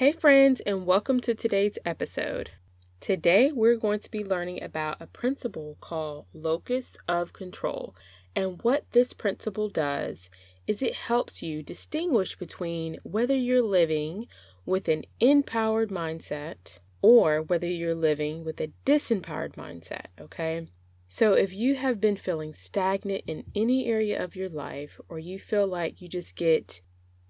Hey, friends, and welcome to today's episode. Today, we're going to be learning about a principle called locus of control. And what this principle does is it helps you distinguish between whether you're living with an empowered mindset or whether you're living with a disempowered mindset, okay? So, if you have been feeling stagnant in any area of your life, or you feel like you just get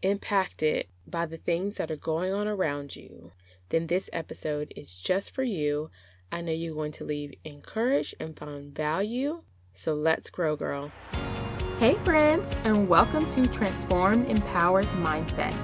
impacted by the things that are going on around you, then this episode is just for you. I know you're going to leave encouraged and find value. So, let's grow, girl. Hey, friends, and welcome to Transformed Empowered Mindset.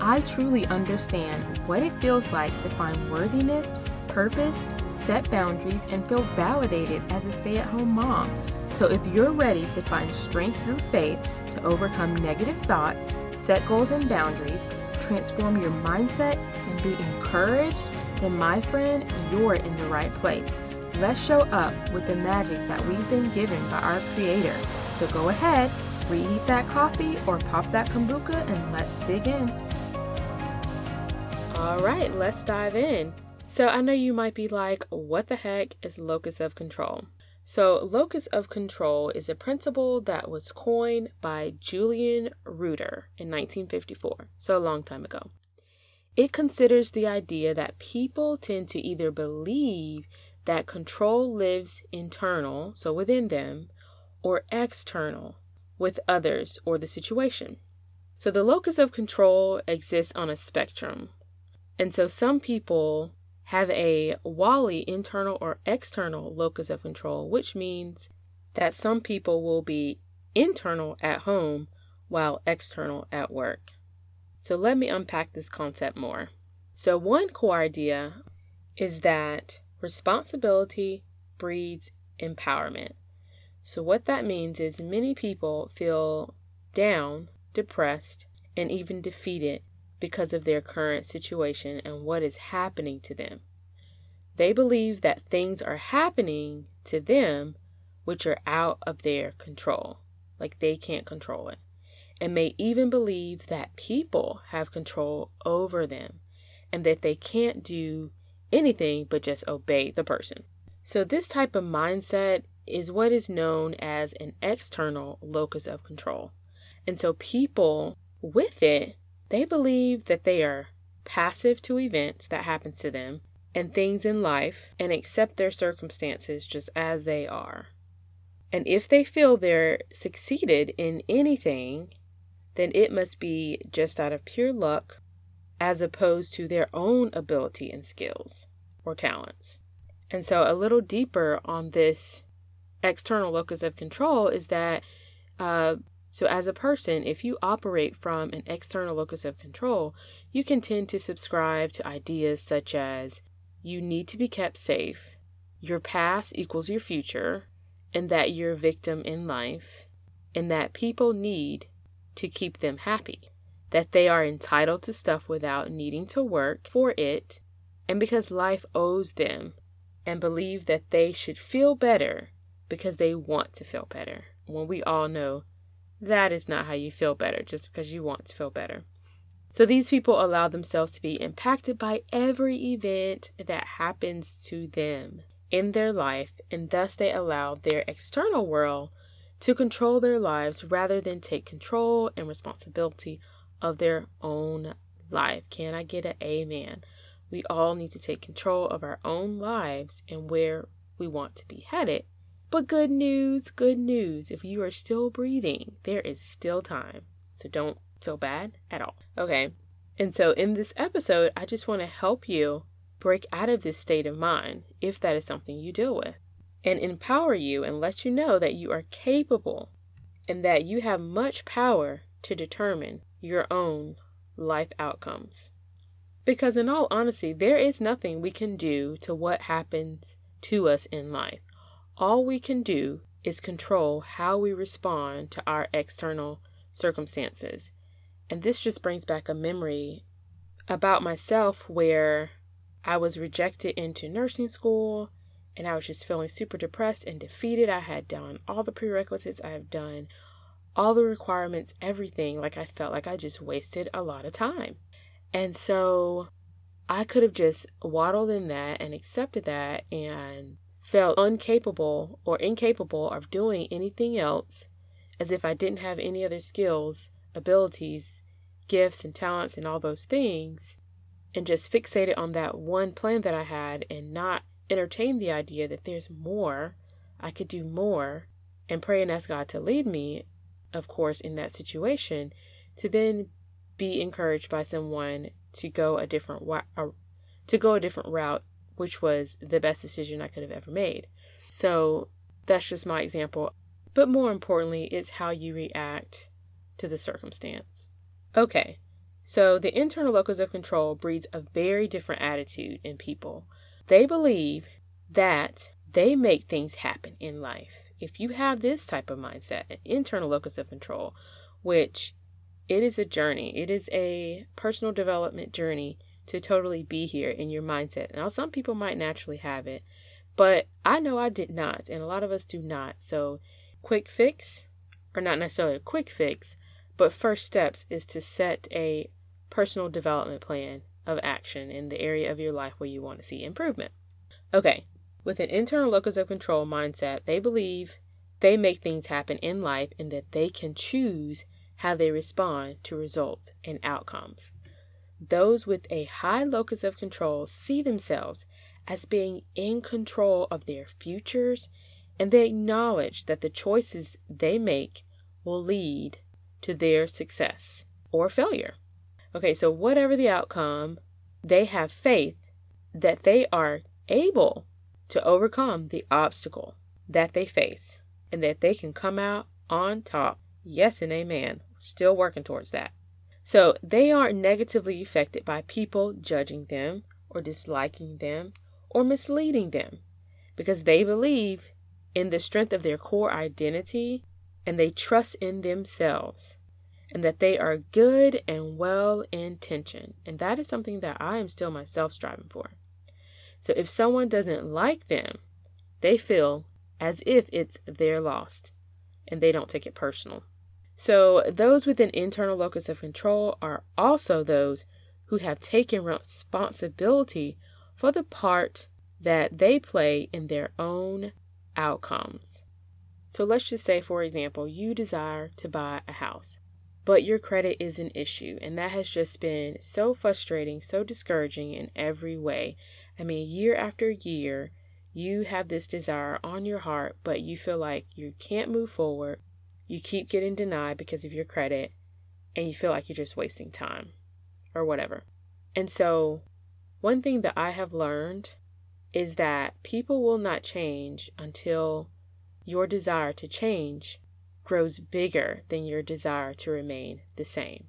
I truly understand what it feels like to find worthiness, purpose, set boundaries, and feel validated as a stay at home mom. So, if you're ready to find strength through faith to overcome negative thoughts, set goals and boundaries, transform your mindset, and be encouraged, then, my friend, you're in the right place. Let's show up with the magic that we've been given by our Creator. So, go ahead, reheat that coffee or pop that kombucha, and let's dig in. All right, let's dive in. So I know you might be like, what the heck is locus of control? So, locus of control is a principle that was coined by Julian Rotter in 1954, so a long time ago. It considers the idea that people tend to either believe that control lives internal, so within them, or external, with others or the situation. So, the locus of control exists on a spectrum. And so, some people have a WALI internal or external locus of control, which means that some people will be internal at home while external at work. So let me unpack this concept more. So, one core idea is that responsibility breeds empowerment. So, what that means is many people feel down, depressed, and even defeated because of their current situation and what is happening to them. They believe that things are happening to them which are out of their control, like they can't control it, and may even believe that people have control over them and that they can't do anything but just obey the person. So, this type of mindset is what is known as an external locus of control. And so, people with it they believe that they are passive to events that happens to them and things in life and accept their circumstances just as they are. And if they feel they're succeeded in anything, then it must be just out of pure luck as opposed to their own ability and skills or talents. And so, a little deeper on this external locus of control is that uh, so, as a person, if you operate from an external locus of control, you can tend to subscribe to ideas such as you need to be kept safe, your past equals your future, and that you're a victim in life, and that people need to keep them happy, that they are entitled to stuff without needing to work for it, and because life owes them, and believe that they should feel better because they want to feel better, when we all know that is not how you feel better just because you want to feel better. So these people allow themselves to be impacted by every event that happens to them in their life, and thus they allow their external world to control their lives rather than take control and responsibility of their own life. Can I get an amen? We all need to take control of our own lives and where we want to be headed but good news, good news. If you are still breathing, there is still time. So don't feel bad at all. Okay. And so in this episode, I just want to help you break out of this state of mind if that is something you deal with and empower you and let you know that you are capable and that you have much power to determine your own life outcomes. Because, in all honesty, there is nothing we can do to what happens to us in life. All we can do is control how we respond to our external circumstances. And this just brings back a memory about myself where I was rejected into nursing school and I was just feeling super depressed and defeated. I had done all the prerequisites, I have done all the requirements, everything. Like I felt like I just wasted a lot of time. And so I could have just waddled in that and accepted that and felt incapable or incapable of doing anything else as if I didn't have any other skills, abilities, gifts, and talents, and all those things, and just fixated on that one plan that I had and not entertain the idea that there's more, I could do more, and pray and ask God to lead me, of course, in that situation, to then be encouraged by someone to go a different wa- to go a different route, which was the best decision I could have ever made. So that's just my example. But more importantly, it's how you react to the circumstance. Okay, so the internal locus of control breeds a very different attitude in people. They believe that they make things happen in life. If you have this type of mindset, an internal locus of control, which it is a journey, it is a personal development journey to totally be here in your mindset. Now, some people might naturally have it, but I know I did not, and a lot of us do not. So, quick fix, or not necessarily a quick fix, but first steps is to set a personal development plan of action in the area of your life where you want to see improvement. Okay, with an internal locus of control mindset, they believe they make things happen in life and that they can choose how they respond to results and outcomes. Those with a high locus of control see themselves as being in control of their futures and they acknowledge that the choices they make will lead to their success or failure. Okay, so whatever the outcome, they have faith that they are able to overcome the obstacle that they face and that they can come out on top. Yes and amen. Still working towards that. So they aren't negatively affected by people judging them or disliking them or misleading them because they believe in the strength of their core identity and they trust in themselves and that they are good and well intentioned. And that is something that I am still myself striving for. So if someone doesn't like them, they feel as if it's their loss and they don't take it personal. So those with an internal locus of control are also those who have taken responsibility for the part that they play in their own outcomes. So let's just say, for example, you desire to buy a house, but your credit is an issue, and that has just been so frustrating, so discouraging in every way. I mean, year after year, you have this desire on your heart, but you feel like you can't move forward. You keep getting denied because of your credit, and you feel like you're just wasting time or whatever. And so, one thing that I have learned is that people will not change until your desire to change grows bigger than your desire to remain the same.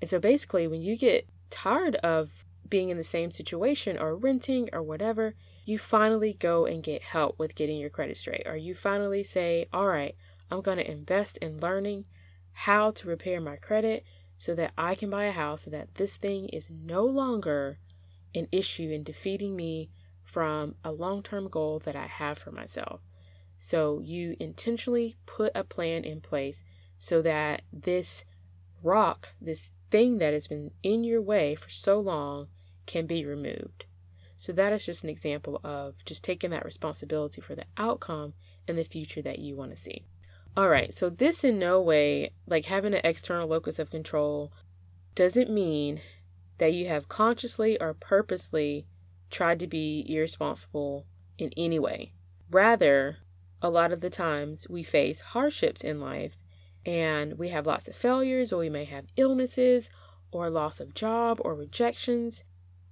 And so basically, when you get tired of being in the same situation or renting or whatever, you finally go and get help with getting your credit straight. Or you finally say, All right, I'm going to invest in learning how to repair my credit so that I can buy a house so that this thing is no longer an issue in defeating me from a long term goal that I have for myself. So you intentionally put a plan in place so that this rock, this thing that has been in your way for so long, can be removed. So that is just an example of just taking that responsibility for the outcome and the future that you want to see. All right, so this in no way, like having an external locus of control, doesn't mean that you have consciously or purposely tried to be irresponsible in any way. Rather, a lot of the times we face hardships in life and we have lots of failures, or we may have illnesses, or loss of job, or rejections.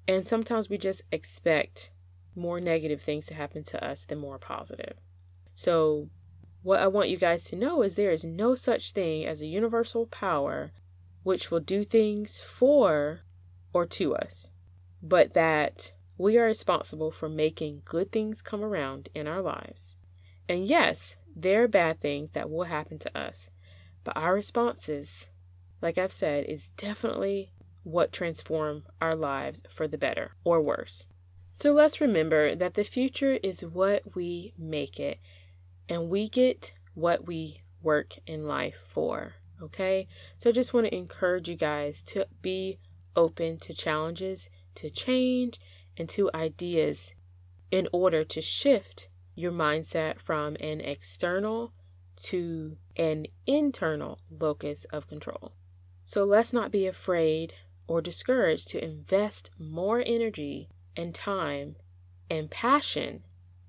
And sometimes we just expect more negative things to happen to us than more positive. So, what I want you guys to know is there is no such thing as a universal power which will do things for or to us, but that we are responsible for making good things come around in our lives. And yes, there are bad things that will happen to us, but our responses, like I've said, is definitely what transform our lives for the better or worse. So let's remember that the future is what we make it, and we get what we work in life for. Okay? So I just want to encourage you guys to be open to challenges to change and to ideas in order to shift your mindset from an external to an internal locus of control. So let's not be afraid or discouraged to invest more energy and time and passion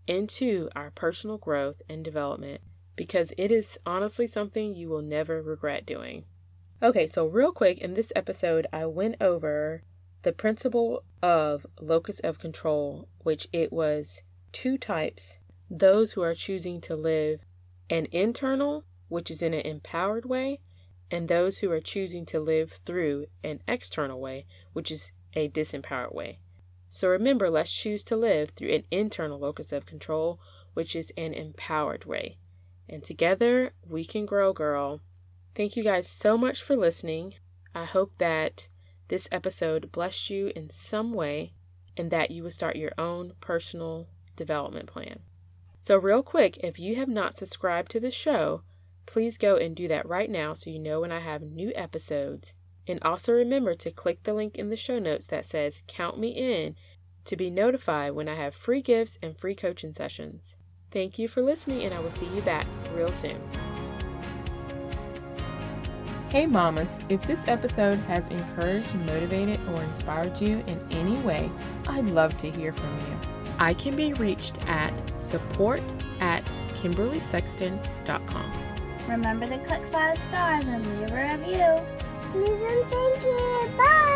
into our personal growth and development because it is honestly something you will never regret doing. Okay, so real quick, in this episode, I went over the principle of locus of control, which it was two types those who are choosing to live an internal, which is in an empowered way, and those who are choosing to live through an external way, which is a disempowered way. So remember, let's choose to live through an internal locus of control, which is an empowered way. And together we can grow, girl. Thank you guys so much for listening. I hope that this episode blessed you in some way and that you will start your own personal development plan. So, real quick, if you have not subscribed to the show, please go and do that right now so you know when I have new episodes. And also remember to click the link in the show notes that says Count Me In to be notified when I have free gifts and free coaching sessions. Thank you for listening, and I will see you back real soon. Hey, mamas, if this episode has encouraged, motivated, or inspired you in any way, I'd love to hear from you. I can be reached at support at KimberlySexton.com. Remember to click five stars and leave a review. Please thank you. Bye.